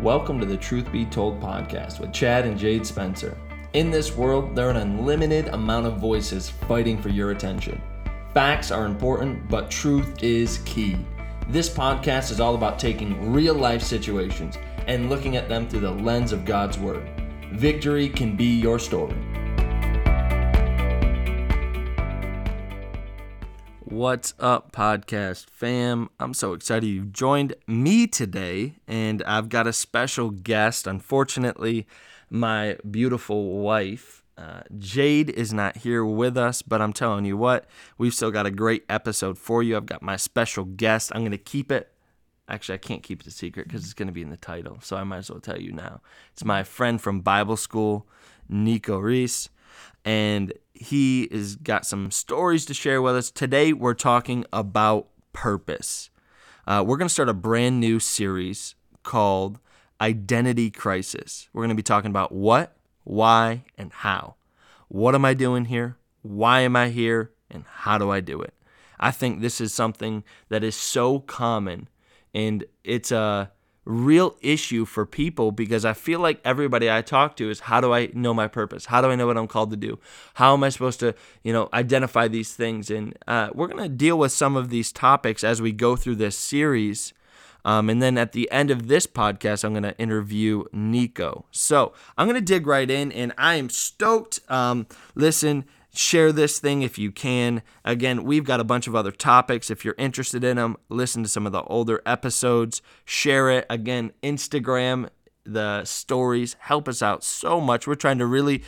Welcome to the Truth Be Told podcast with Chad and Jade Spencer. In this world, there are an unlimited amount of voices fighting for your attention. Facts are important, but truth is key. This podcast is all about taking real life situations and looking at them through the lens of God's Word. Victory can be your story. What's up, podcast fam? I'm so excited you've joined me today, and I've got a special guest. Unfortunately, my beautiful wife, uh, Jade, is not here with us, but I'm telling you what, we've still got a great episode for you. I've got my special guest. I'm going to keep it. Actually, I can't keep it a secret because it's going to be in the title, so I might as well tell you now. It's my friend from Bible school, Nico Reese and he has got some stories to share with us. Today, we're talking about purpose. Uh, we're going to start a brand new series called Identity Crisis. We're going to be talking about what, why, and how. What am I doing here? Why am I here? And how do I do it? I think this is something that is so common and it's a real issue for people because I feel like everybody I talk to is how do I know my purpose? How do I know what I'm called to do? How am I supposed to, you know, identify these things? And uh, we're going to deal with some of these topics as we go through this series. Um, and then at the end of this podcast, I'm going to interview Nico. So I'm going to dig right in, and I am stoked. Um, listen, share this thing if you can. Again, we've got a bunch of other topics. If you're interested in them, listen to some of the older episodes, share it. Again, Instagram, the stories help us out so much. We're trying to really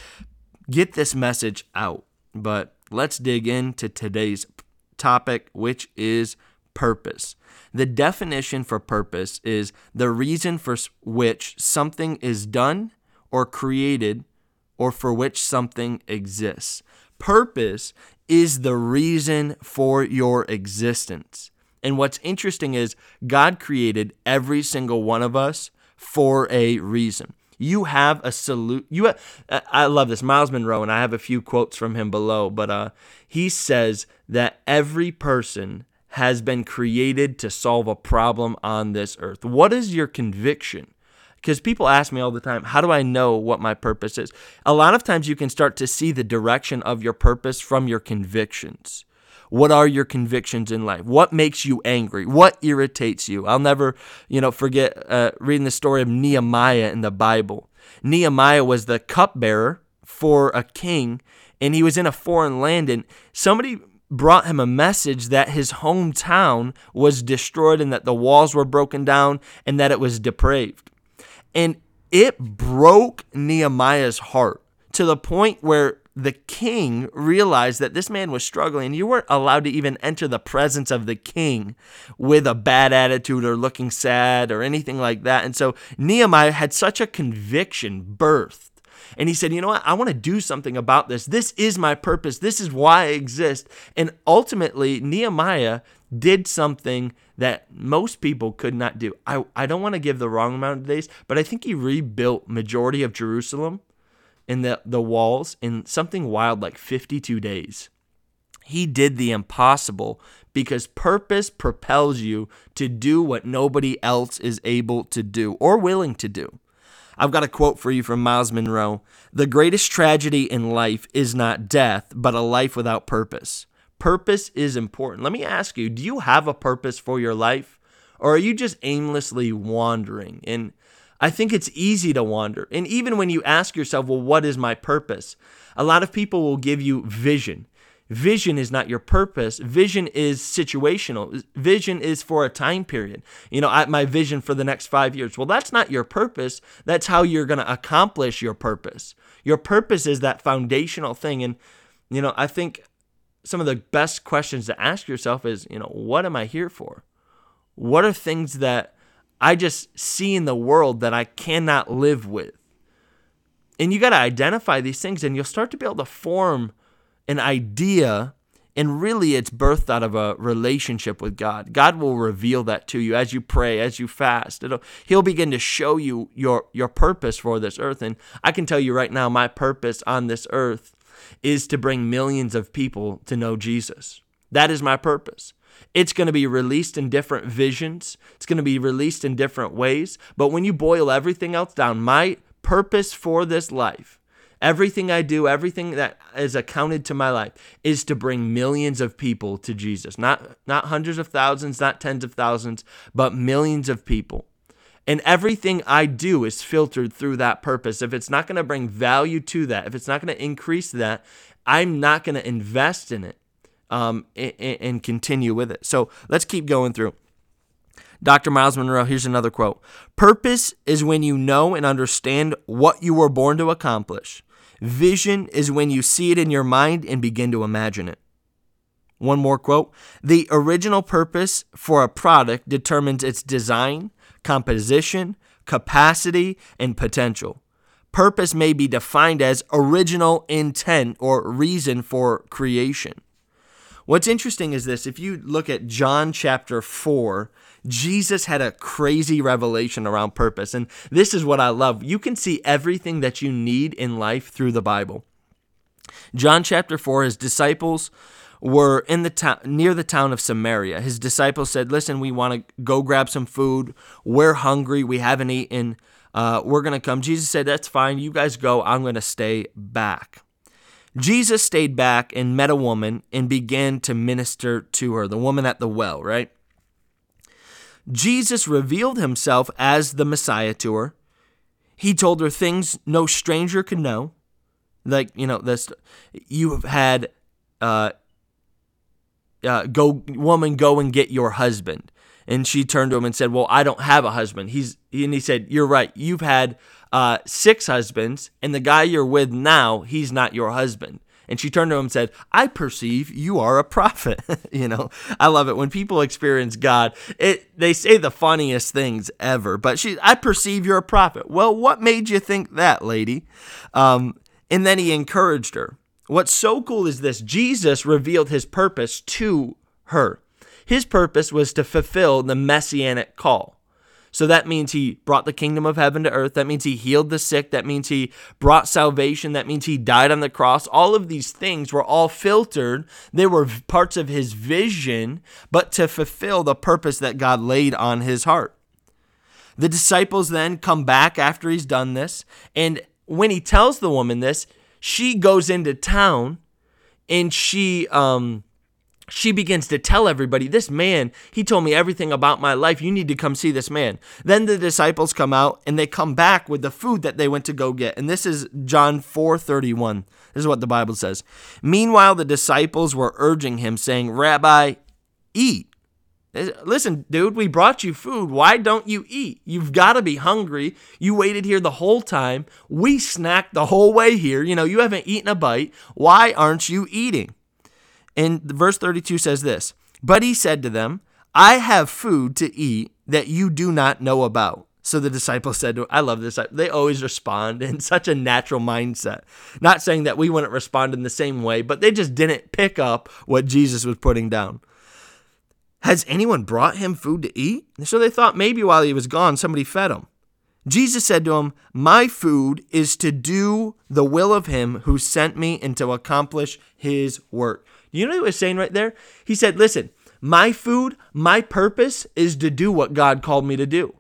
get this message out. But let's dig into today's topic, which is purpose. The definition for purpose is the reason for which something is done or created or for which something exists. Purpose is the reason for your existence. And what's interesting is God created every single one of us for a reason. You have a salute. You, have, I love this, Myles Munroe, and I have a few quotes from him below. But uh, he says that every person has been created to solve a problem on this earth. What is your conviction? Because people ask me all the time, how do I know what my purpose is? A lot of times you can start to see the direction of your purpose from your convictions. What are your convictions in life? What makes you angry? What irritates you? I'll never, you know, forget uh, reading the story of Nehemiah in the Bible. Nehemiah was the cupbearer for a king, and he was in a foreign land, and somebody brought him a message that his hometown was destroyed and that the walls were broken down and that it was depraved. And it broke Nehemiah's heart to the point where the king realized that this man was struggling. You weren't allowed to even enter the presence of the king with a bad attitude or looking sad or anything like that. And so Nehemiah had such a conviction birthed. And he said, You know what? I want to do something about this. This is my purpose. This is why I exist. And ultimately, Nehemiah did something that most people could not do. I, I don't want to give the wrong amount of days, but I think he rebuilt majority of Jerusalem in the, the walls in something wild like 52 days. He did the impossible because purpose propels you to do what nobody else is able to do or willing to do. I've got a quote for you from Myles Munroe The greatest tragedy in life is not death, but a life without purpose. Purpose is important. Let me ask you do you have a purpose for your life? Or are you just aimlessly wandering? And I think it's easy to wander. And even when you ask yourself, well, what is my purpose? A lot of people will give you vision. Vision is not your purpose. Vision is situational. Vision is for a time period. You know, I, my vision for the next five years. Well, that's not your purpose. That's how you're going to accomplish your purpose. Your purpose is that foundational thing. And, you know, I think some of the best questions to ask yourself is, you know, what am I here for? What are things that I just see in the world that I cannot live with? And you got to identify these things and you'll start to be able to form an idea and really it's birthed out of a relationship with God. God will reveal that to you as you pray, as you fast. It'll, he'll begin to show you your your purpose for this earth and I can tell you right now my purpose on this earth is to bring millions of people to know Jesus. That is my purpose. It's going to be released in different visions. It's going to be released in different ways. But when you boil everything else down, my purpose for this life, everything I do, everything that is accounted to my life is to bring millions of people to Jesus. Not not hundreds of thousands, not tens of thousands, but millions of people. And everything I do is filtered through that purpose. If it's not going to bring value to that, if it's not going to increase that, I'm not going to invest in it um, and, and continue with it. So let's keep going through. Dr. Myles Munroe, here's another quote Purpose is when you know and understand what you were born to accomplish. Vision is when you see it in your mind and begin to imagine it. One more quote The original purpose for a product determines its design, composition, capacity, and potential. Purpose may be defined as original intent or reason for creation. What's interesting is this if you look at John chapter 4, Jesus had a crazy revelation around purpose. And this is what I love. You can see everything that you need in life through the Bible. John chapter 4, his disciples were in the town near the town of Samaria. His disciples said, "Listen, we want to go grab some food. We're hungry. We haven't eaten. Uh, we're gonna come." Jesus said, "That's fine. You guys go. I'm gonna stay back." Jesus stayed back and met a woman and began to minister to her, the woman at the well, right? Jesus revealed himself as the Messiah to her. He told her things no stranger could know. Like, you know, this you have had uh, uh go woman go and get your husband. And she turned to him and said, "Well, I don't have a husband." He's and he said, "You're right. You've had uh, six husbands, and the guy you're with now, he's not your husband. And she turned to him and said, I perceive you are a prophet. you know, I love it when people experience God. It they say the funniest things ever, but she I perceive you're a prophet. Well, what made you think that, lady? Um, and then he encouraged her. What's so cool is this Jesus revealed his purpose to her. His purpose was to fulfill the messianic call. So that means he brought the kingdom of heaven to earth. That means he healed the sick. That means he brought salvation. That means he died on the cross. All of these things were all filtered. They were parts of his vision, but to fulfill the purpose that God laid on his heart. The disciples then come back after he's done this. And when he tells the woman this, she goes into town and she um she begins to tell everybody, This man, he told me everything about my life. You need to come see this man. Then the disciples come out and they come back with the food that they went to go get. And this is John 4 31. This is what the Bible says. Meanwhile, the disciples were urging him, saying, Rabbi, eat. Listen, dude, we brought you food. Why don't you eat? You've got to be hungry. You waited here the whole time. We snacked the whole way here. You know, you haven't eaten a bite. Why aren't you eating? And verse 32 says this But he said to them, I have food to eat that you do not know about. So the disciples said to him, I love this. They always respond in such a natural mindset. Not saying that we wouldn't respond in the same way, but they just didn't pick up what Jesus was putting down. Has anyone brought him food to eat? So they thought maybe while he was gone, somebody fed him. Jesus said to him, My food is to do the will of him who sent me and to accomplish his work. You know what he was saying right there? He said, Listen, my food, my purpose is to do what God called me to do.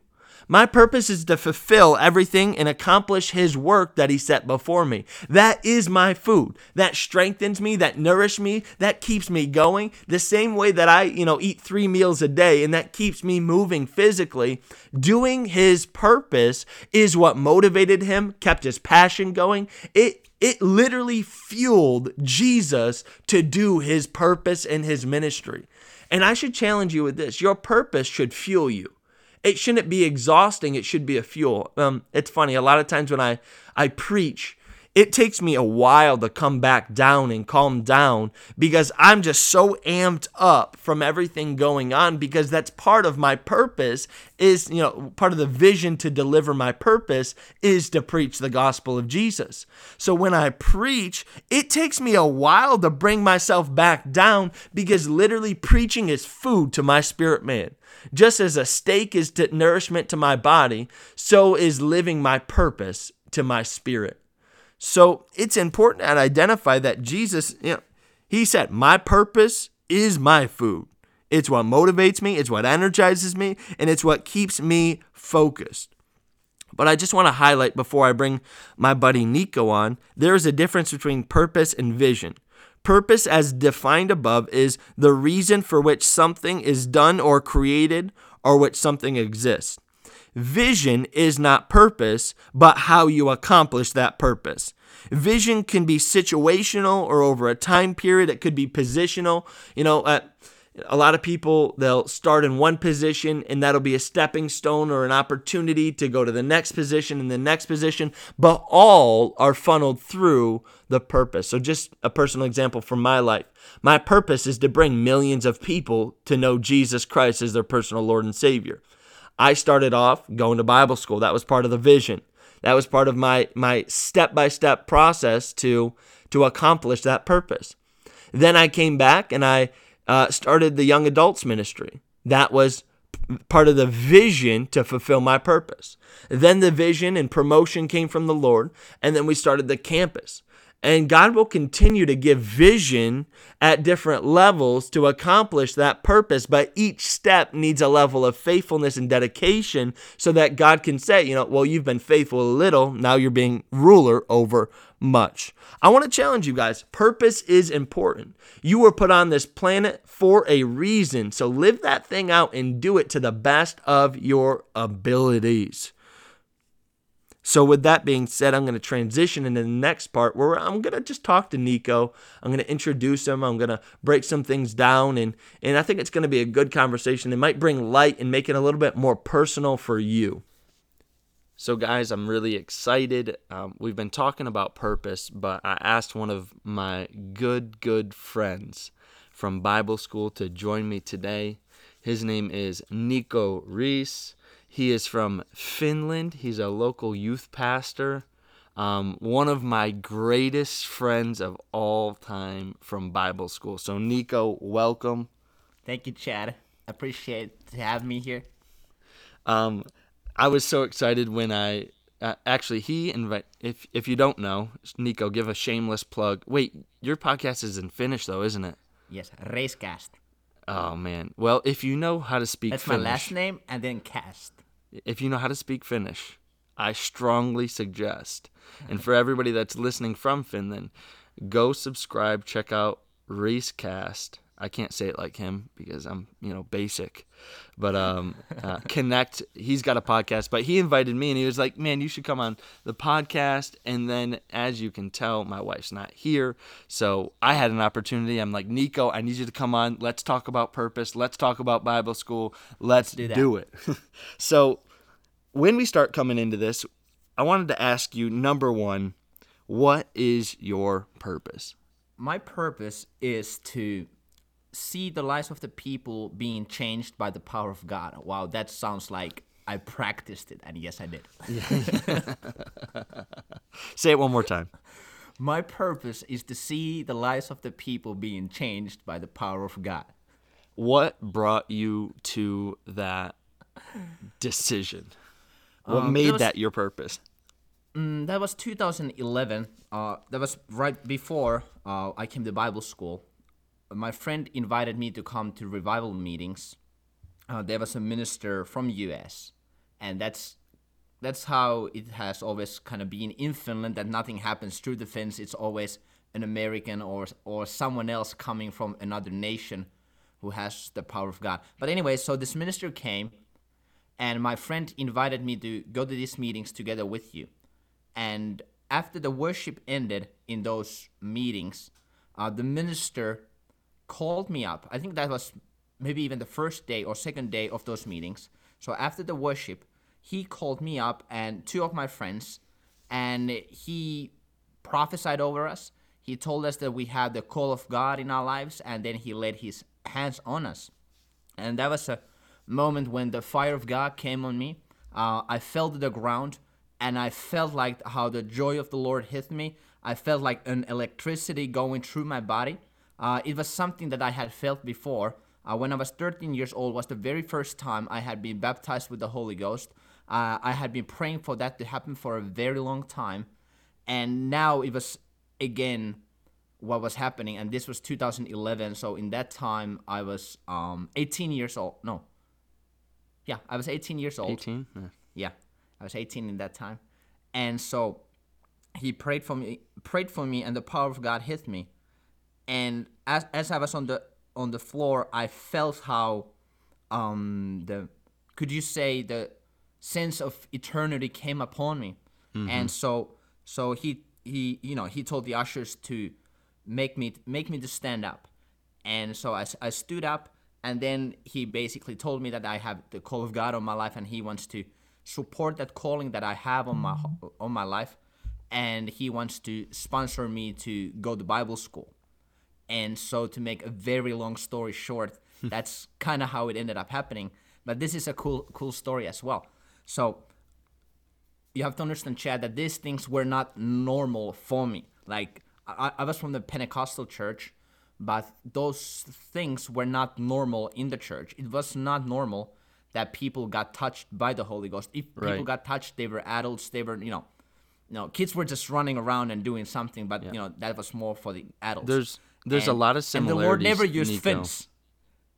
My purpose is to fulfill everything and accomplish His work that He set before me. That is my food. That strengthens me, that nourishes me, that keeps me going. The same way that I, you know, eat three meals a day and that keeps me moving physically. Doing His purpose is what motivated Him, kept His passion going. It it literally fueled Jesus to do his purpose and his ministry. And I should challenge you with this your purpose should fuel you. It shouldn't be exhausting, it should be a fuel. Um, it's funny, a lot of times when I, I preach, it takes me a while to come back down and calm down because I'm just so amped up from everything going on because that's part of my purpose is, you know, part of the vision to deliver my purpose is to preach the gospel of Jesus. So when I preach, it takes me a while to bring myself back down because literally preaching is food to my spirit man. Just as a steak is to nourishment to my body, so is living my purpose to my spirit. So it's important to identify that Jesus, you know, he said, My purpose is my food. It's what motivates me, it's what energizes me, and it's what keeps me focused. But I just want to highlight before I bring my buddy Nico on, there is a difference between purpose and vision. Purpose, as defined above, is the reason for which something is done or created or which something exists. Vision is not purpose, but how you accomplish that purpose. Vision can be situational or over a time period. It could be positional. You know, at a lot of people they'll start in one position and that'll be a stepping stone or an opportunity to go to the next position and the next position but all are funneled through the purpose. So just a personal example from my life. My purpose is to bring millions of people to know jesus christ as their personal lord and savior. I started off going to bible school. That was part of the vision. That was part of my my step-by-step process to to accomplish that purpose. Then i came back and i uh, started the young adults ministry. That was part of the vision to fulfill my purpose. Then the vision and promotion came from the Lord, and then we started the campus. And God will continue to give vision at different levels to accomplish that purpose, but each step needs a level of faithfulness and dedication so that God can say, you know, well, you've been faithful a little, now you're being ruler over much. I want to challenge you guys. Purpose is important. You were put on this planet for a reason, so live that thing out and do it to the best of your abilities. So, with that being said, I'm going to transition into the next part where I'm going to just talk to Nico. I'm going to introduce him. I'm going to break some things down. And, and I think it's going to be a good conversation. It might bring light and make it a little bit more personal for you. So, guys, I'm really excited. Um, we've been talking about purpose, but I asked one of my good, good friends from Bible school to join me today. His name is Nico Reese. He is from Finland. He's a local youth pastor. Um, one of my greatest friends of all time from Bible school. So, Nico, welcome. Thank you, Chad. Appreciate to have me here. Um, I was so excited when I uh, actually he invite. If if you don't know, Nico, give a shameless plug. Wait, your podcast is in Finnish though, isn't it? Yes, Racecast. Oh man. Well, if you know how to speak That's Finnish, my last name and then cast. if you know how to speak Finnish, I strongly suggest, and for everybody that's listening from Finland, go subscribe, check out Racecast. I can't say it like him because I'm, you know, basic. But um, uh, Connect, he's got a podcast, but he invited me and he was like, man, you should come on the podcast. And then, as you can tell, my wife's not here. So I had an opportunity. I'm like, Nico, I need you to come on. Let's talk about purpose. Let's talk about Bible school. Let's, do do it. so when we start coming into this, I wanted to ask you number one, what is your purpose? My purpose is to see the lives of the people being changed by the power of God. Wow, that sounds like I practiced it, and yes, I did. Say it one more time. My purpose is to see the lives of the people being changed by the power of God. What brought you to that decision? What Um, made there was- that your purpose? Mm, that was 2011. Uh, that was right before uh, I came to Bible school. My friend invited me to come to revival meetings. Uh, there was a minister from U.S. and that's that's how it has always kind of been in Finland. That nothing happens through the fence. It's always an American or or someone else coming from another nation who has the power of God. But anyway, so this minister came, and my friend invited me to go to these meetings together with you. And after the worship ended in those meetings, uh, the minister called me up. I think that was maybe even the first day or second day of those meetings. So after the worship, he called me up and two of my friends, and he prophesied over us. He told us that we had the call of God in our lives, and then he laid his hands on us. And that was a moment when the fire of God came on me. Uh, I fell to the ground and I felt like how the joy of the Lord hit me. I felt like an electricity going through my body. Uh, it was something that I had felt before. Uh, when I was 13 years old was the very first time I had been baptized with the Holy Ghost. Uh, I had been praying for that to happen for a very long time. And now it was again what was happening, and this was 2011. So in that time, I was um 18 years old. No. Yeah, I was 18 years old. 18? Yeah. Yeah, I was 18 in that time, and so he prayed for me, prayed for me, and the power of God hit me, and as as I was on the on the floor, I felt how um the could you say the sense of eternity came upon me, and so so he he you know he told the ushers to make me make me to stand up, and so I, I stood up and then he basically told me that I have the call of God on my life and he wants to support that calling that I have on my on my life. And he wants to sponsor me to go to Bible school. And so to make a very long story short, hmm. that's kind of how it ended up happening. But this is a cool cool story as well. So you have to understand, Chad, that these things were not normal for me. Like I, I was from the Pentecostal church, but those things were not normal in the church. It was not normal that people got touched by the Holy Ghost. If people got touched, they were adults. They were, you know, you know, kids were just running around and doing something, but you know that was more for the adults. There's there's a lot of And the Lord never used Nico. Finns.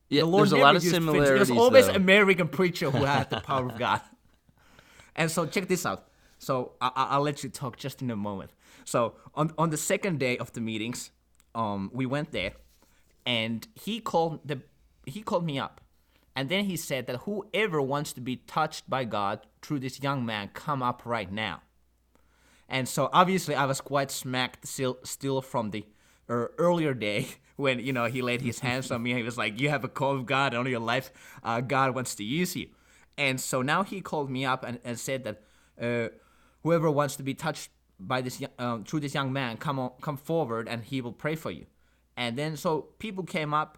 Yeah, The Lord there's a lot of Finns. similarities. It was always though. American preacher who had the power of God. And so check this out. So I, I- I'll let you talk just in a moment. So on on the second day of the meetings, um, we went there, and he called the he called me up, and then he said that whoever wants to be touched by God through this young man, come up right now. And so obviously I was quite smacked still, still from the uh, earlier day when you know he laid his hands on me. He was like, "You have a call of God on your life. Uh, God wants to use you." And so now he called me up and, and said that uh, whoever wants to be touched by this um, through this young man, come on, come forward, and he will pray for you. And then so people came up,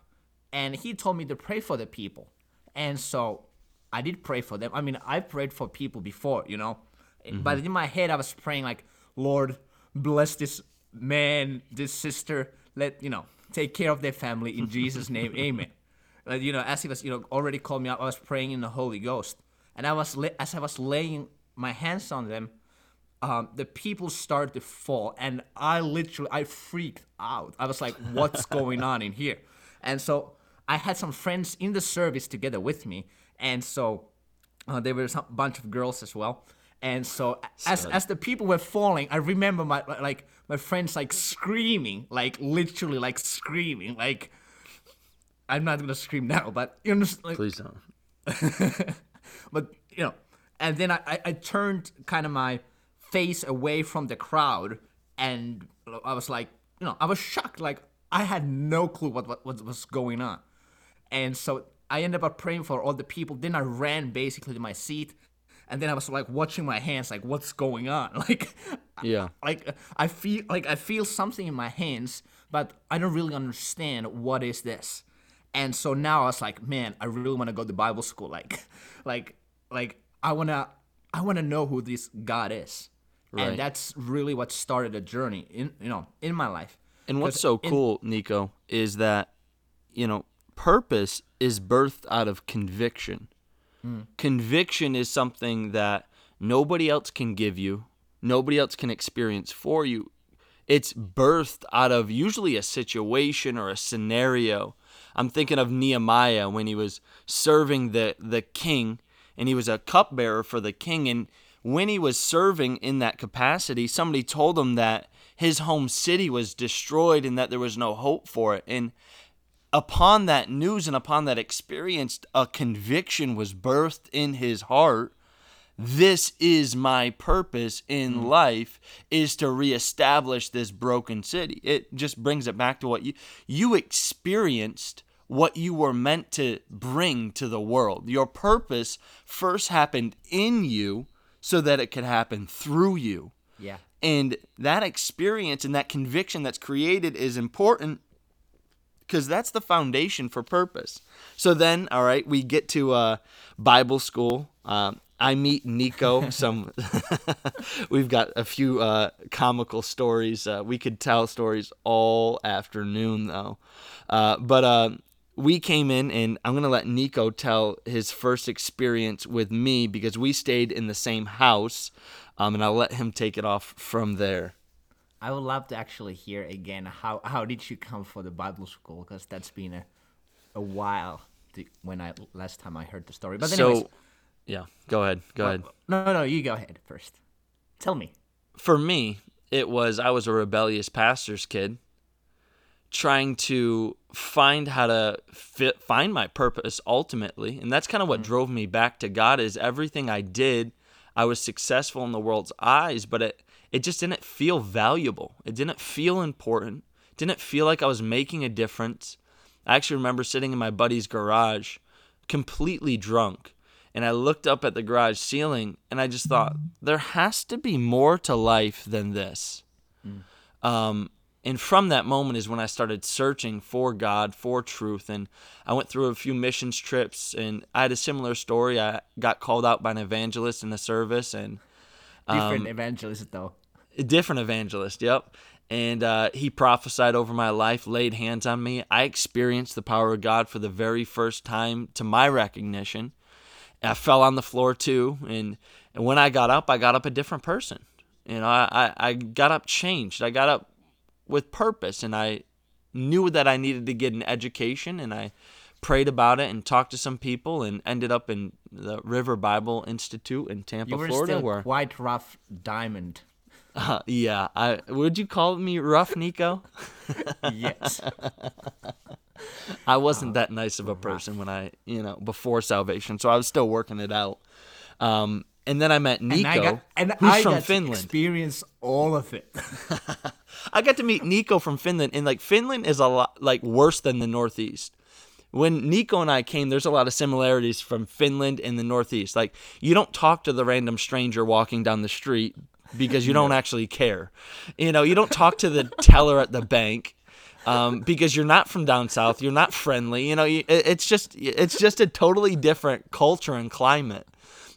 and he told me to pray for the people. And so I did pray for them. I mean, I prayed for people before, you know. But in my head, I was praying like, Lord, bless this man, this sister. Let you know, take care of their family in Jesus' name, Amen. Like, you know, as he was, you know, already called me up, I was praying in the Holy Ghost, and I was as I was laying my hands on them, um, the people started to fall, and I literally I freaked out. I was like, "What's going on in here?" And so I had some friends in the service together with me, and so uh, there were a bunch of girls as well. And so as as the people were falling, I remember my like my friends like screaming, like literally like screaming, like I'm not gonna scream now, but you know, like, Please don't. but you know, and then I, I, I turned kind of my face away from the crowd, and I was like, you know, I was shocked. Like I had no clue what what, what was going on, and so I ended up praying for all the people. Then I ran basically to my seat, and then I was like watching my hands, like what's going on, like. Yeah. Like I feel like I feel something in my hands, but I don't really understand what is this. And so now I was like, man, I really want to go to Bible school. Like, like, like I wanna, I wanna know who this God is. Right. And that's really what started a journey in, you know, in my life. And what's so in- cool, Nico, is that you know purpose is birthed out of conviction. Mm. Conviction is something that nobody else can give you, nobody else can experience for you. It's birthed out of usually a situation or a scenario. I'm thinking of Nehemiah when he was serving the, the king and he was a cupbearer for the king. And when he was serving in that capacity, somebody told him that his home city was destroyed and that there was no hope for it. And upon that news and upon that experience, a conviction was birthed in his heart. This is my purpose in hmm. life is to reestablish this broken city. It just brings it back to what you you experienced what you were meant to bring to the world. Your purpose first happened in you so that it could happen through you. Yeah. And that experience and that conviction that's created is important because that's the foundation for purpose. So then, all right, we get to uh, Bible school. Um, I meet Nico. Some we've got a few uh, comical stories. Uh, we could tell stories all afternoon though, uh, but uh, we came in, and I'm gonna let Nico tell his first experience with me because we stayed in the same house, um, and I'll let him take it off from there. I would love to actually hear again how how did you come for the Bible school because that's been a a while to, when I last time I heard the story. But anyways, So, yeah, go ahead. Go ahead. no, no, no, you go ahead first. Tell me. For me, it was I was a rebellious pastor's kid trying to find how to fit, find my purpose ultimately. And that's kind of what mm. drove me back to God is everything I did, I was successful in the world's eyes, but it it just didn't feel valuable. It didn't feel important. It didn't feel like I was making a difference. I actually remember sitting in my buddy's garage, completely drunk, and I looked up at the garage ceiling and I just thought, there has to be more to life than this. Um, and from that moment is when I started searching for God, for truth. And I went through a few missions trips, and I had a similar story. I got called out by an evangelist in the service, and Different evangelist though. A different evangelist, yep. And uh, he prophesied over my life, laid hands on me. I experienced the power of God for the very first time to my recognition. I fell on the floor too, and, and when I got up, I got up a different person. You know, I, I, I got up changed. I got up with purpose, and I knew that I needed to get an education, and I prayed about it and talked to some people, and ended up in the River Bible Institute in Tampa, You were Florida, still where quite rough diamond. Uh, yeah, I would you call me rough, Nico? yes. I wasn't that nice of a person when I, you know, before salvation, so I was still working it out. Um, and then I met Nico, and I got, and who's I from Finland. experience all of it. I got to meet Nico from Finland, and like Finland is a lot like worse than the Northeast. When Nico and I came, there's a lot of similarities from Finland and the Northeast. Like you don't talk to the random stranger walking down the street because you don't actually care. You know, you don't talk to the teller at the bank um, because you're not from down south. You're not friendly. You know, you, it- it's just it's just a totally different culture and climate.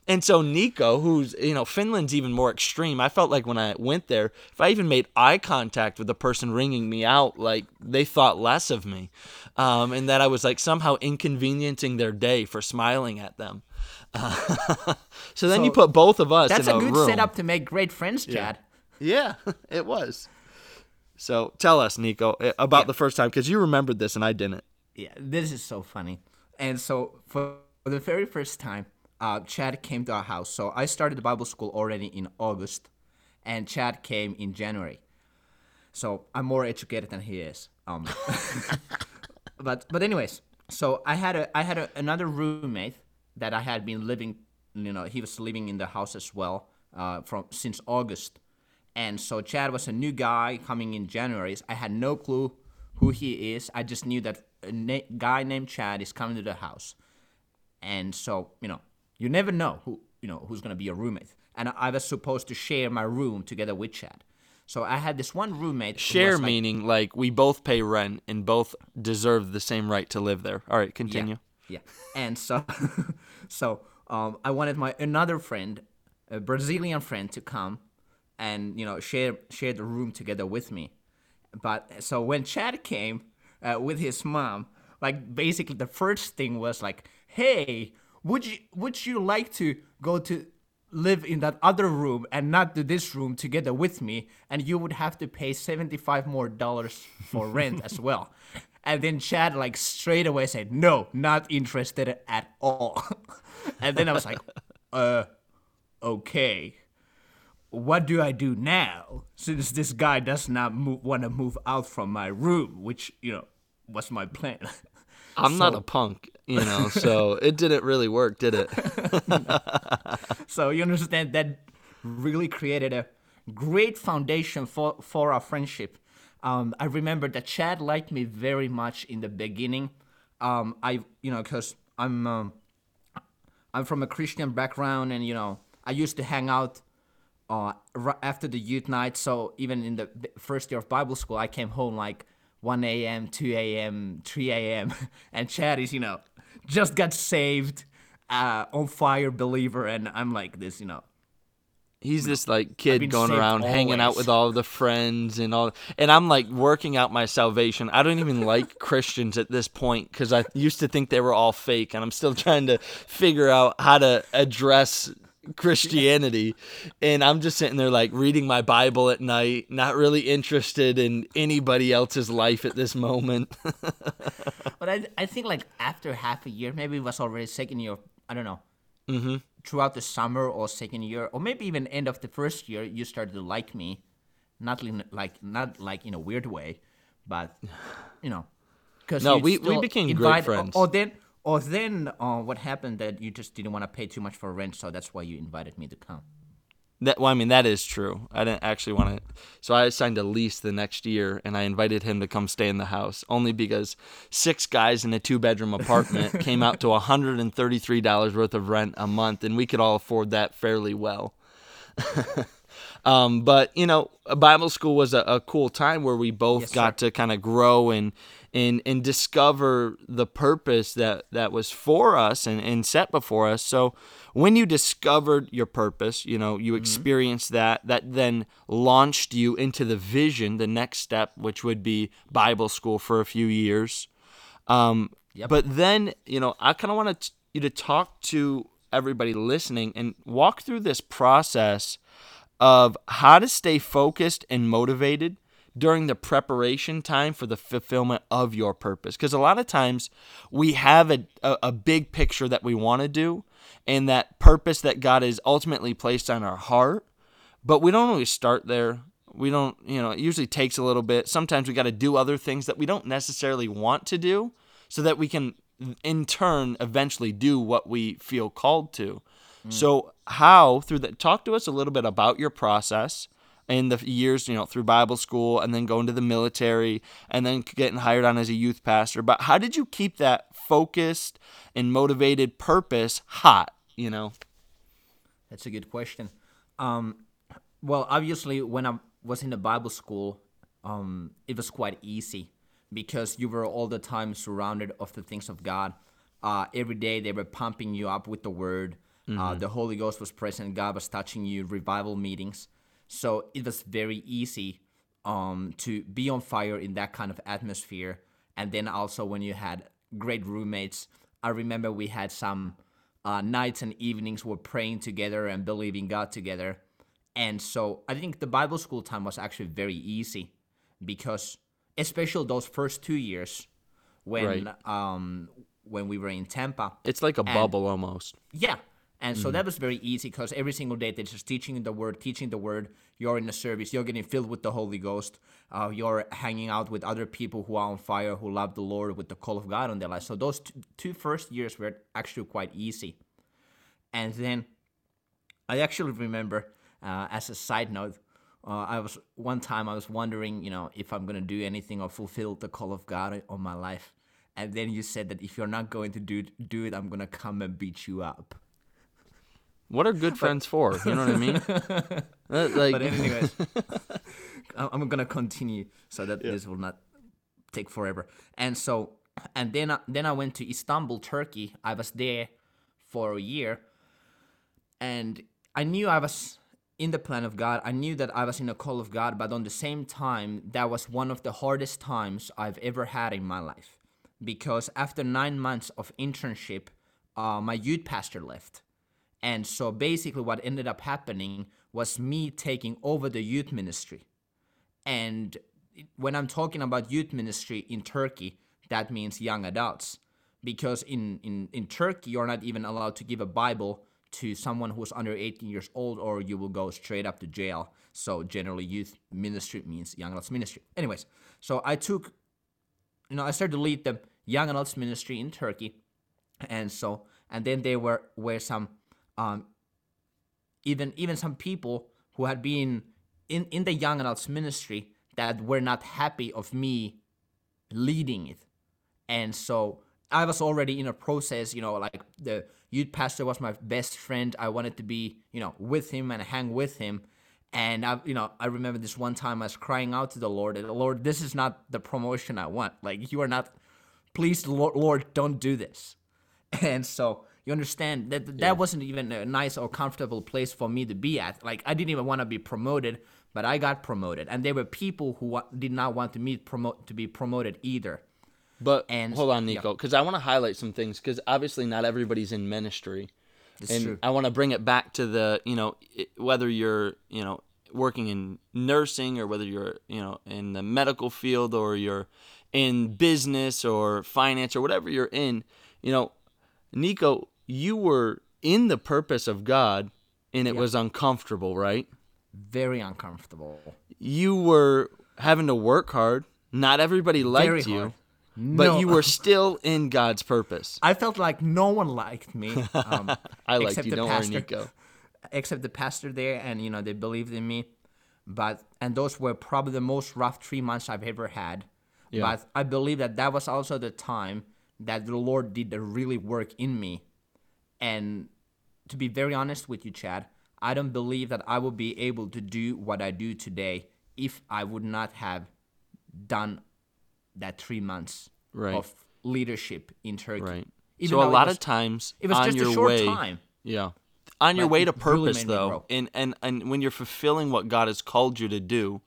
And so Nico, who's you know Finland's even more extreme. I felt like when I went there, if I even made eye contact with the person ringing me out, like they thought less of me, um, and that I was like somehow inconveniencing their day for smiling at them. so then you put both of us That's in a a good room. setup to make great friends, Chad. Yeah, it was. So tell us, Nico, eh, about the first time because you remembered this and I didn't. Yeah, this is so funny. And so for the very first time, uh, Chad came to our house. So I started Bible school already in August, and Chad came in January. So I'm more educated than he is. Um, but but anyways, so I had a I had a, another roommate that I had been living. You know, he was living in the house as well uh, from since August, and so Chad was a new guy coming in January. I had no clue who he is. I just knew that a na- guy named Chad is coming to the house, and so you know, you never know who you know who's gonna be your roommate. And I, was supposed to share my room together with Chad. So I had this one roommate. Share was, like, meaning like we both pay rent and both deserve the same right to live there. All right, continue. Yeah. And so, so um, I wanted my another friend, a Brazilian friend, to come and you know share share the room together with me. But so when Chad came uh, with his mom, like basically the first thing was like, "Hey, would you would you like to go to live in that other room and not to this room together with me and you would have to pay 75 more dollars for rent as well and then chad like straight away said no not interested at all and then i was like uh okay what do i do now since this guy does not move, want to move out from my room which you know was my plan I'm not a punk, you know, so it didn't really work, did it? So you understand that really created a great foundation for for our friendship. Um, I remember that Chad liked me very much in the beginning. Um, I you know because I'm um, I'm from a Christian background and you know I used to hang out uh, after the youth night. So even in the first year of Bible school, I came home like 1 a.m., 2 a.m., 3 a.m. and Chad is you know just got saved, uh, on fire believer, and I'm like this you know He's this like kid going around hanging out with all the friends and all, and I'm like working out my salvation. I don't even like Christians at this point because I used to think they were all fake, and I'm still trying to figure out how to address Christianity. And I'm just sitting there like reading my Bible at night, not really interested in anybody else's life at this moment. but I, I think like after half a year, maybe it was already second year. I don't know. Mm-hmm. Throughout the summer or second year, or maybe even end of the first year, you started to like me, not in, like not like in a weird way, but you know, because no, we, we became invite, great friends. Or, or then or then uh, what happened that you just didn't want to pay too much for rent, so that's why you invited me to come. That well, I mean that is true. I didn't actually want to, so I signed a lease the next year, and I invited him to come stay in the house only because six guys in a two-bedroom apartment came out to hundred and thirty-three dollars worth of rent a month, and we could all afford that fairly well. um, but you know, Bible school was a, a cool time where we both yes, got sir. to kind of grow and and and discover the purpose that that was for us and, and set before us so when you discovered your purpose you know you mm-hmm. experienced that that then launched you into the vision the next step which would be bible school for a few years um, yep. but then you know i kind of want you to talk to everybody listening and walk through this process of how to stay focused and motivated during the preparation time for the fulfillment of your purpose. Because a lot of times we have a, a, a big picture that we want to do and that purpose that God has ultimately placed on our heart, but we don't always start there. We don't, you know, it usually takes a little bit. Sometimes we got to do other things that we don't necessarily want to do so that we can, in turn, eventually do what we feel called to. Mm. So, how, through that, talk to us a little bit about your process in the years, you know, through Bible school and then going to the military and then getting hired on as a youth pastor. But how did you keep that focused and motivated purpose hot, you know? That's a good question. Um, well, obviously, when I was in the Bible school, um, it was quite easy because you were all the time surrounded of the things of God. Uh, every day they were pumping you up with the word. Uh, mm-hmm. Uh, the Holy Ghost was present. God was touching you. Revival meetings. So it was very easy um, to be on fire in that kind of atmosphere. And then also when you had great roommates, I remember we had some uh, nights and evenings were praying together and believing God together. And so I think the Bible school time was actually very easy because, especially those first two years, when right. um, when we were in Tampa, it's like a and, bubble almost. Yeah, and so mm-hmm. that was very easy because every single day they're just teaching the word, teaching the word. You're in the service, you're getting filled with the Holy Ghost. Uh, you're hanging out with other people who are on fire, who love the Lord with the call of God on their life. So those two, two first years were actually quite easy. And then I actually remember, uh, as a side note, uh, I was one time I was wondering, you know, if I'm gonna do anything or fulfill the call of God on my life. And then you said that if you're not going to do do it, I'm gonna come and beat you up. What are good friends for? You know what I mean? Uh, like, but anyways, I'm gonna continue so that yeah. this will not take forever. And so, and then I, then I went to Istanbul, Turkey. I was there for a year, and I knew I was in the plan of God. I knew that I was in a call of God, but on the same time, that was one of the hardest times I've ever had in my life, because after nine months of internship, uh, my youth pastor left and so basically, what ended up happening was me taking over the youth ministry. And when I'm talking about youth ministry in Turkey, that means young adults. Because in, in, in Turkey, you're not even allowed to give a Bible to someone who's under 18 years old, or you will go straight up to jail. So, generally, youth ministry means young adults ministry. Anyways, so I took, you know, I started to lead the young adults ministry in Turkey. And so, and then there were, were some um, even even some people who had been in, in the young adults ministry that were not happy of me leading it. And so I was already in a process, you know, like the youth pastor was my best friend. I wanted to be, you know, with him and hang with him. And I, you know, I remember this one time I was crying out to the Lord, Lord, this is not the promotion I want. Like you are not, please, Lord, Lord don't do this. And so you understand that that yeah. wasn't even a nice or comfortable place for me to be at. Like I didn't even want to be promoted, but I got promoted, and there were people who did not want to me promote to be promoted either. But and hold on, Nico, because yeah. I want to highlight some things because obviously not everybody's in ministry. It's and true. I want to bring it back to the, you know, whether you're, you know, working in nursing or whether you're, you know, in the medical field or you're in business or finance or whatever you're in, you know, Nico, you were in the purpose of God and it was uncomfortable, right? Very uncomfortable. You were having to work hard. Not everybody liked you, hard. but you were still in God's purpose. I felt like no one liked me. Um, I liked except you. the Don't worry, pastor. Nico. except the pastor there and you know they believed in me but and those were probably the most rough three months i've ever had Yeah. but i believe that that was also the time that the lord did the really work in me and to be very honest with you chad i don't believe that i would be able to do what i do today if i would not have done that three months Right. of leadership in turkey Right. Even so a lot was- of times it was just a short way, time yeah, on your way to it really purpose though, and and and when you're fulfilling what God has called you to do,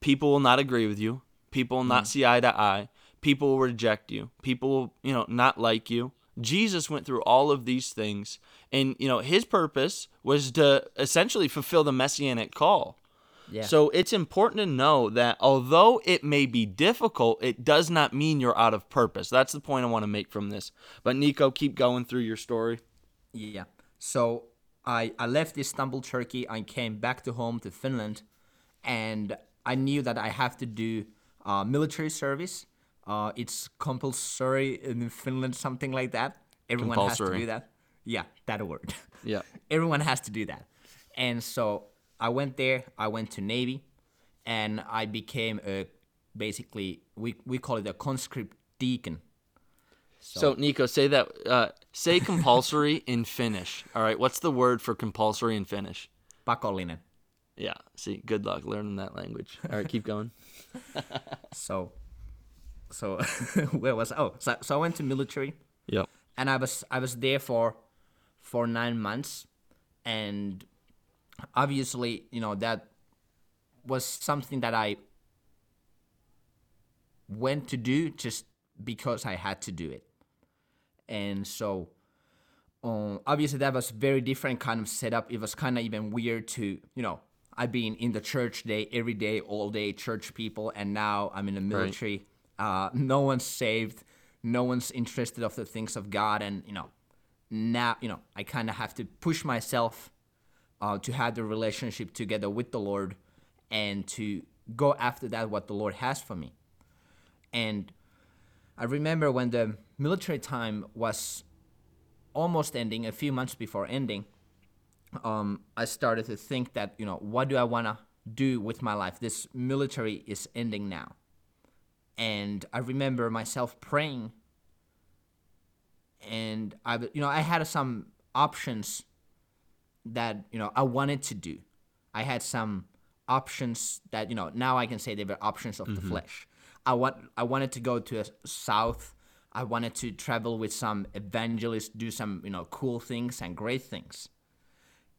people will not agree with you. People will not Mm. see eye to eye. People will reject you. People will, you know, not like you. Jesus went through all of these things, and you know his purpose was to essentially fulfill the messianic call. yeah So it's important to know that although it may be difficult, it does not mean you're out of purpose. That's the point I want to make from this. But Nico, keep going through your story. Yeah. So I I left Istanbul, Turkey. I came back to home to Finland, and I knew that I have to do uh, military service. Uh, it's compulsory in Finland, something like that. Everyone has to do that. Yeah, that word. Yeah. Everyone has to do that. And so I went there. I went to Navy, and I became a basically we we call it a conscript deacon. So, Nico, say that. Uh, say compulsory in Finnish. All right. What's the word for compulsory in Finnish? Pakollinen. Yeah. See, good luck learning that language. All right, keep going. So, so where was I? oh? So, so I went to military, Yeah. and I was I was there for for nine months, and obviously, you know that was something that I went to do just because I had to do it, and so. Um, obviously, that was very different kind of setup. It was kind of even weird to, you know, I've been in the church day every day, all day, church people, and now I'm in the military. Uh, no one's saved, no one's interested of the things of God, and you know, now you know I kind of have to push myself uh, to have the relationship together with the Lord, and to go after that what the Lord has for me. And I remember when the military time was almost ending, a few months before ending, um, I started to think that, you know, what do I want to do with my life? This military is ending now. And I remember myself praying, and I, you know, I had some options that you know I wanted to do. I had some options that you know now I can say they were options of the mm-hmm. flesh. I want I wanted to go to a south. I wanted to travel with some evangelists, do some you know cool things and great things,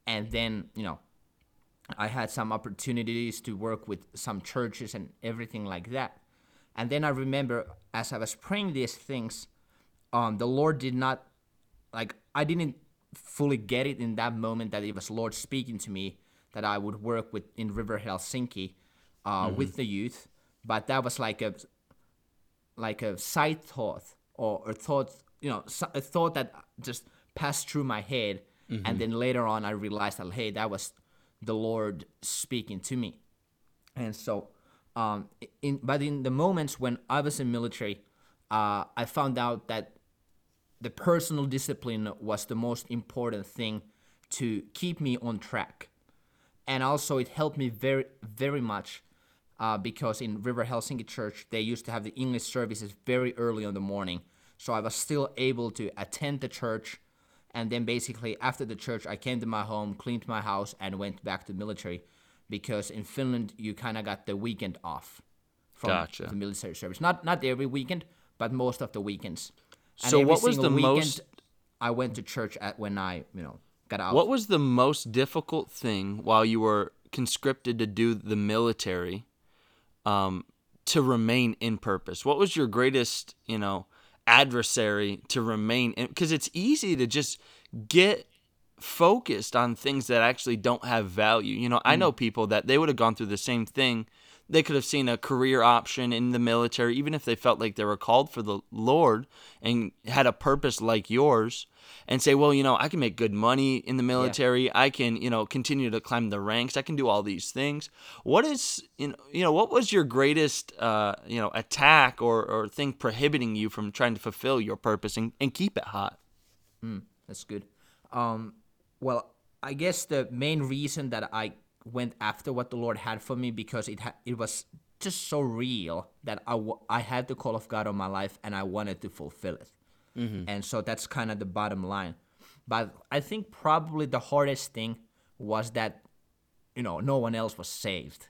and then you know I had some opportunities to work with some churches and everything like that. And then I remember as I was praying these things, um, the Lord did not like I didn't fully get it in that moment that it was Lord speaking to me that I would work with in River Helsinki uh, with the youth, but that was like a like a side thought or a thought you know a thought that just passed through my head, and then later on I realized that hey that was the Lord speaking to me, and so um, in but in the moments when I was in military, uh, I found out that the personal discipline was the most important thing to keep me on track. And also it helped me very very much uh, because in river helsinki church they used to have the english services very early in the morning. So i was still able to attend the church. And then basically after the church i came to my home cleaned my house and went back to military because in finland you kind of got the weekend off from Gotcha. the military service not not every weekend but most of the weekends and So what was the weekend, most- i went to church at when i you know got out What was the most difficult thing while you were conscripted to do the military um, to remain in purpose? What was your greatest, you know, adversary to remain? Because it's easy to just get focused on things that actually don't have value. You know, I know people that they would have gone through the same thing. They could have seen a career option in the military, even if they felt like they were called for the Lord and had a purpose like yours, and say, well, you know, I can make good money in the military. I can, you know, continue to climb the ranks. I can do all these things. What is, you know, you know what was your greatest, uh, you know, attack or, or thing prohibiting you from trying to fulfill your purpose and, and keep it hot? That's good. Um, well, I guess the main reason that I went after what the Lord had for me because it ha- it was just so real that I, w- I had the call of God on my life and I wanted to fulfill it. And so that's kind of the bottom line. But I think probably the hardest thing was that, you know, no one else was saved.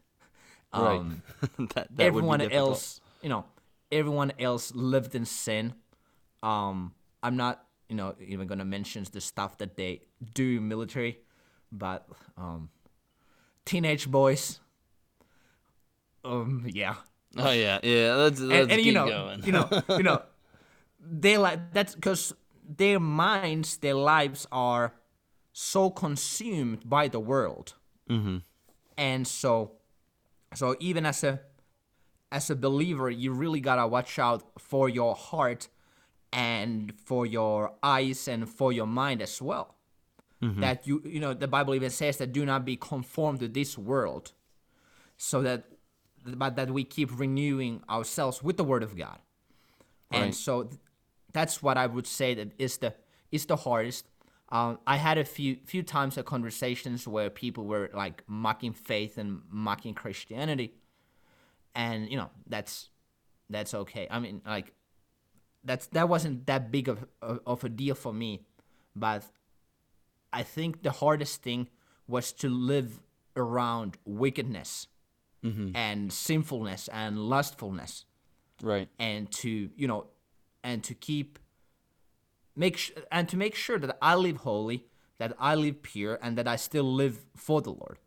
Um, that, that be everyone else, you know, everyone else lived in sin. Um, I'm not, you know, even gonna mention the stuff that they do military, but um, teenage boys. Um, yeah, Oh yeah, yeah. Let's, let's and, and keep you know, going. you know, you know, they like that's because their minds, their lives are so consumed by the world, mm-hmm. and so, so even as a as a believer, you really gotta watch out for your heart and for your eyes and for your mind as well. That you, you know, the Bible even says that do not be conformed to this world, so that, but that we keep renewing ourselves with the Word of God. And so th- that's what I would say that is the is the hardest. Um, I had a few few times of conversations where people were like mocking faith and mocking Christianity, and you know that's that's okay. I mean, like that's that wasn't that big of of, of a deal for me, but I think the hardest thing was to live around wickedness mm-hmm. and sinfulness and lustfulness right. and to you know and to keep make sh- and to make sure that I live holy, that I live pure, and that I still live for the Lord.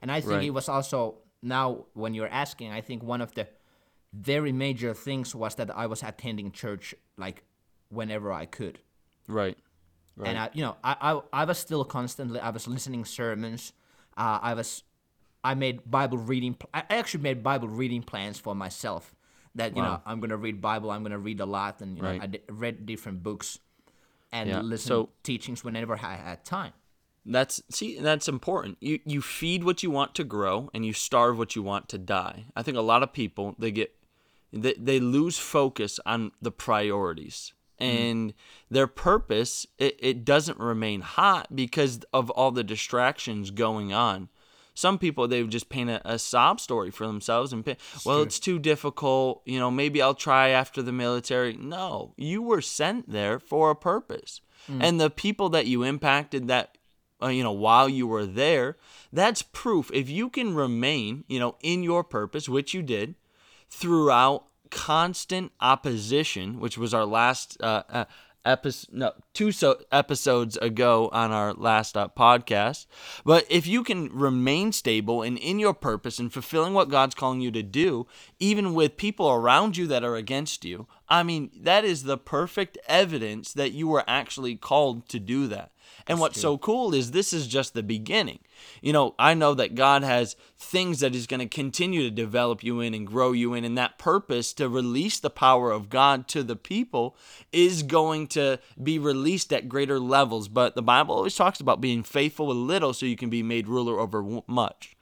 And I think Right. it was also now when you're asking, I think one of the very major things was that I was attending church like whenever I could. Right. Right. And I, you know, I, I, I was still constantly, I was listening sermons. Uh, I was, I made Bible reading. I actually made Bible reading plans for myself. That you know, I'm gonna read Bible. I'm gonna read a lot, and you know, Right. I di- read different books, and Yeah, listen so- teachings whenever I had time. That's see that's important. You you feed what you want to grow and you starve what you want to die. I think a lot of people they get they, they lose focus on the priorities and their purpose it, it doesn't remain hot because of all the distractions going on. Some people they just paint a, a sob story for themselves and well it's too difficult, you know, maybe I'll try after the military. No, you were sent there for a purpose. And the people that you impacted that uh, you know, while you were there, that's proof. If you can remain, you know, in your purpose, which you did, throughout constant opposition, which was our last uh, uh, episode, no, two so episodes ago on our last uh, podcast. But if you can remain stable and in your purpose and fulfilling what God's calling you to do, even with people around you that are against you, I mean, that is the perfect evidence that you were actually called to do that. And what's so cool is this is just the beginning. You know, I know that God has things that He's going to continue to develop you in and grow you in, and that purpose to release the power of God to the people is going to be released at greater levels. But the Bible always talks about being faithful with little so you can be made ruler over much.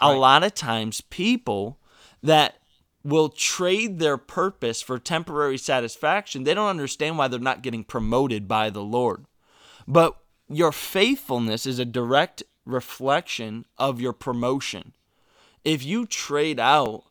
A lot of times, people that will trade their purpose for temporary satisfaction, they don't understand why they're not getting promoted by the Lord. But your faithfulness is a direct reflection of your promotion. If you trade out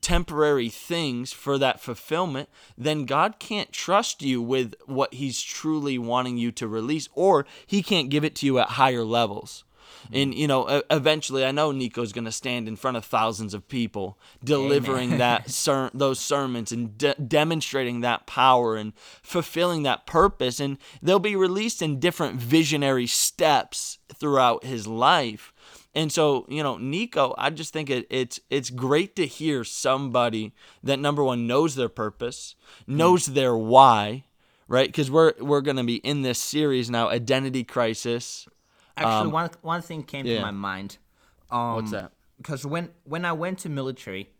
temporary things for that fulfillment, then God can't trust you with what He's truly wanting you to release, or He can't give it to you at higher levels. Mm-hmm. And you know, eventually, I know Nico's going to stand in front of thousands of people, delivering that ser- those sermons and de- demonstrating that power and fulfilling that purpose. And they'll be released in different visionary steps throughout his life. And so, you know, Nico, I just think it, it's it's great to hear somebody that number one knows their purpose, mm. knows their why, right? Because we're we're gonna be in this series now, identity crisis, Actually, one one thing came yeah. to my mind. Um, What's that? Because when when I went to military,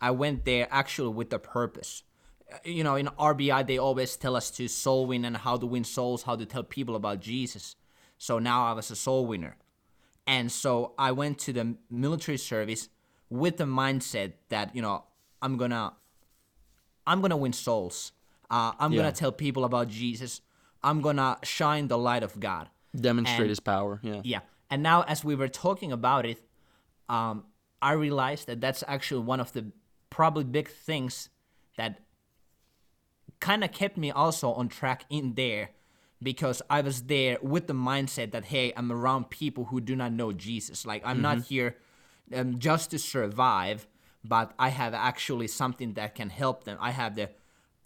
I went there actually with a purpose. Uh, You know, in RBI they always tell us to soul win and how to win souls, how to tell people about Jesus. So now I was a soul winner, and so I went to the military service with the mindset that you know I'm gonna I'm gonna win souls. Uh, I'm Yeah. gonna tell people about Jesus. I'm gonna shine the light of God. Demonstrate And- his power. Yeah. Yeah. And now, as we were talking about it, um, I realized that that's actually one of the probably big things that kind of kept me also on track in there because I was there with the mindset that, hey, I'm around people who do not know Jesus. Like, I'm not here um, just to survive, but I have actually something that can help them. I have the,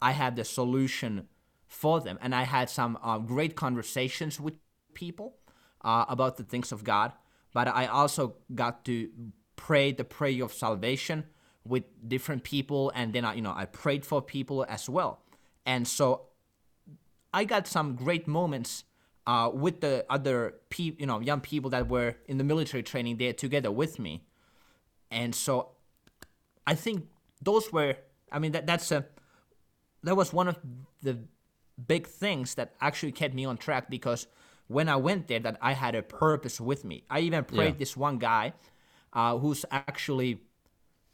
I have the solution for them. And I had some uh, great conversations with people uh, about the things of God, but I also got to pray the prayer of salvation with different people, and then I, you know, I prayed for people as well, and so I got some great moments uh, with the other pe- you know, young people that were in the military training there together with me, and so I think those were, I mean, that that's a that was one of the big things that actually kept me on track because when I went there, that I had a purpose with me. I even prayed Yeah. this one guy, uh, who's actually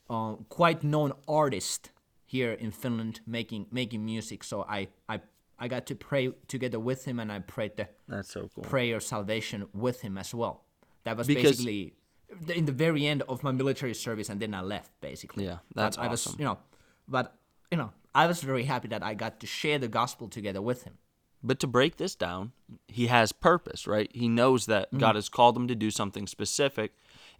uh, quite known artist here in Finland, making making music. So I I I got to pray together with him, and I prayed the That's so cool. prayer salvation with him as well. That was Because- basically in the very end of my military service, and then I left basically. Yeah, that's but I was, awesome. you know, but you know, I was very happy that I got to share the gospel together with him. But to break this down, he has purpose, right? He knows that God has called him to do something specific.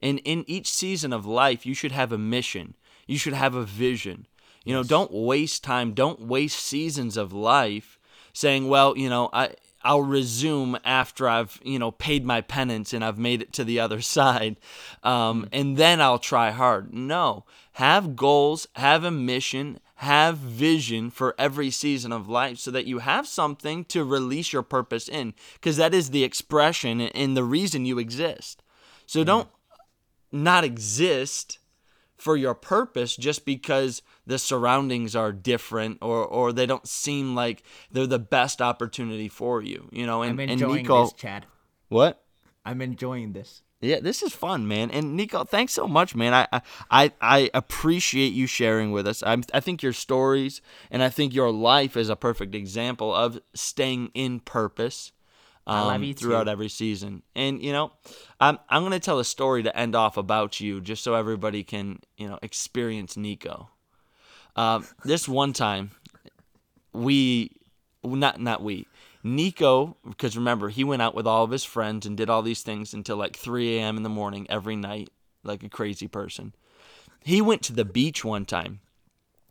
And in each season of life, you should have a mission. You should have a vision. You know, don't waste time, don't waste seasons of life saying, well, you know, I I'll resume after I've, you know, paid my penance and I've made it to the other side. Um, and then I'll try hard. No. Have goals, have a mission, have vision for every season of life so that you have something to release your purpose in because that is the expression and the reason you exist. So mm. don't not exist for your purpose just because the surroundings are different or or they don't seem like they're the best opportunity for you you know and, I'm and enjoying nico this, Chad. what I'm enjoying this. Yeah, this is fun, man. And Nico, thanks so much, man. I I I appreciate you sharing with us. I'm, I think your stories and I think your life is a perfect example of staying in purpose um, throughout too. every season. And you know, I'm I'm gonna tell a story to end off about you, just so everybody can you know experience Nico. Um, this one time, we not not we Nico because remember he went out with all of his friends and did all these things until like 3 a.m. in the morning every night like a crazy person. He went to the beach one time,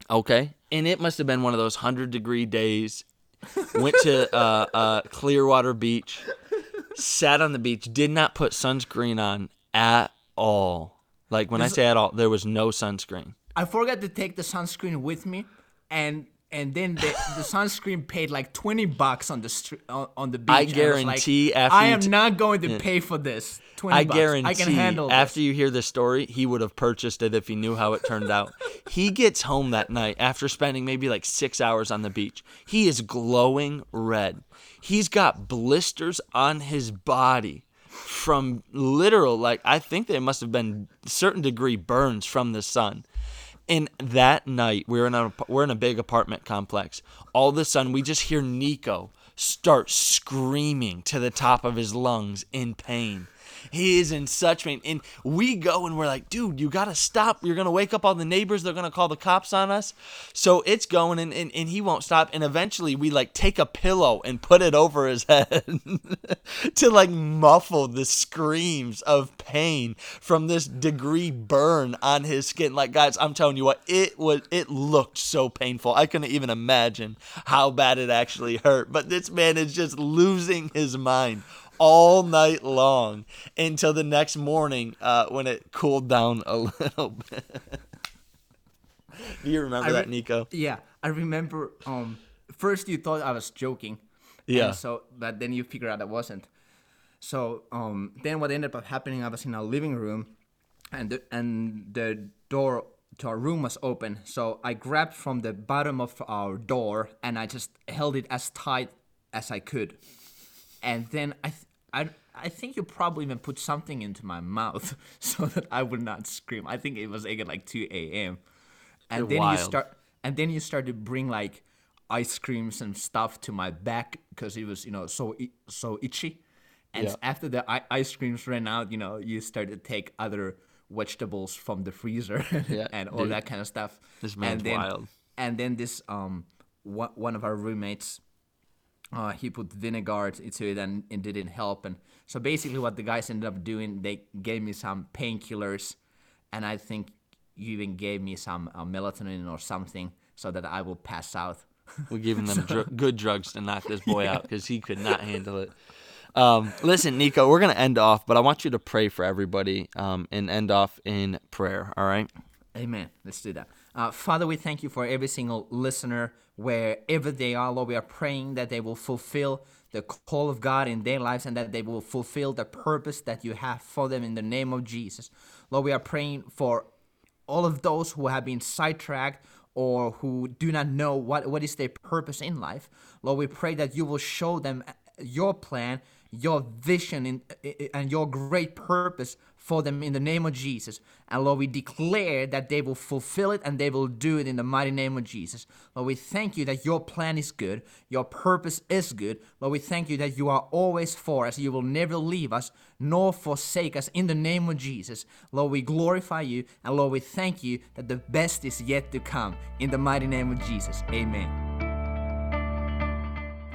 okay, and it must have been one of those hundred degree days. Went to uh, uh, Clearwater Beach, sat on the beach, did not put sunscreen on at all. Like when I say at all, there was no sunscreen. I forgot to take the sunscreen with me, and and then the, the sunscreen paid like twenty bucks on the str- on, the beach. I guarantee like, after I am t- not going to pay for this. Twenty I bucks. guarantee I can handle after this. you hear this story, he would have purchased it if he knew how it turned out. he gets home that night after spending maybe like six hours on the beach. He is glowing red. He's got blisters on his body from literal, like, I think they must have been certain degree burns from the sun. And that night, we're in a we're in a big apartment complex. All of a sudden, we just hear Nico start screaming to the top of his lungs in pain. He is in such pain, and we go and we're like, "Dude, you gotta stop! You're gonna wake up all the neighbors. They're gonna call the cops on us." So it's going, and, and, and he won't stop. And eventually, we like take a pillow and put it over his head to like muffle the screams of pain from this degree burn on his skin. Like, guys, I'm telling you what, it was it looked so painful. I couldn't even imagine how bad it actually hurt. But this man is just losing his mind all night long until the next morning uh, when it cooled down a little bit. Do you remember I that, Nico? Yeah, I remember. Um, first you thought I was joking. Yeah. So, but then you figure out I wasn't. So um, then what ended up happening, I was in our living room, and the, and the door to our room was open. So I grabbed from the bottom of our door and I just held it as tight as I could. And then I, th- I, I think you probably even put something into my mouth so that I would not scream. I think it was again like 2 a.m. And You're then wild. you start, and then you start to bring like ice creams and stuff to my back because it was you know so so itchy. And Yeah. after the i- ice creams ran out, you know, you start to take other vegetables from the freezer Yeah, and all dude. that kind of stuff. This man's and then, wild. And then this um one, one of our roommates uh, he put vinegar into it and it didn't help and so basically what the guys ended up doing they gave me some painkillers and i think you even gave me some uh, melatonin or something so that i will pass out We're giving them dr- good drugs to knock this boy out because he could not handle it. Um, listen, Nico, we're gonna end off, but I want you to pray for everybody um, and end off in prayer. All right? Amen. Let's do that. Uh, Father, we thank you for every single listener, wherever they are. Lord, we are praying that they will fulfill the call of God in their lives and that they will fulfill the purpose that you have for them in the name of Jesus. Lord, we are praying for all of those who have been sidetracked or who do not know what, what is their purpose in life. Lord, we pray that you will show them your plan, your vision, in, and your great purpose for them in the name of Jesus. And Lord, we declare that they will fulfill it and they will do it in the mighty name of Jesus. Lord, we thank you that your plan is good, your purpose is good. Lord, we thank you that you are always for us. You will never leave us nor forsake us in the name of Jesus. Lord, we glorify you and Lord, we thank you that the best is yet to come in the mighty name of Jesus. Amen.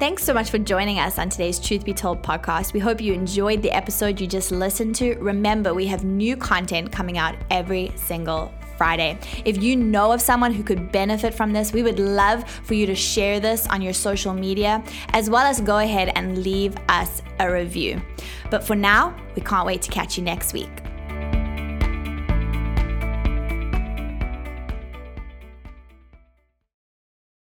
Thanks so much for joining us on today's Truth Be Told podcast. We hope you enjoyed the episode you just listened to. Remember, we have new content coming out every single Friday. If you know of someone who could benefit from this, we would love for you to share this on your social media, as well as go ahead and leave us a review. But for now, we can't wait to catch you next week.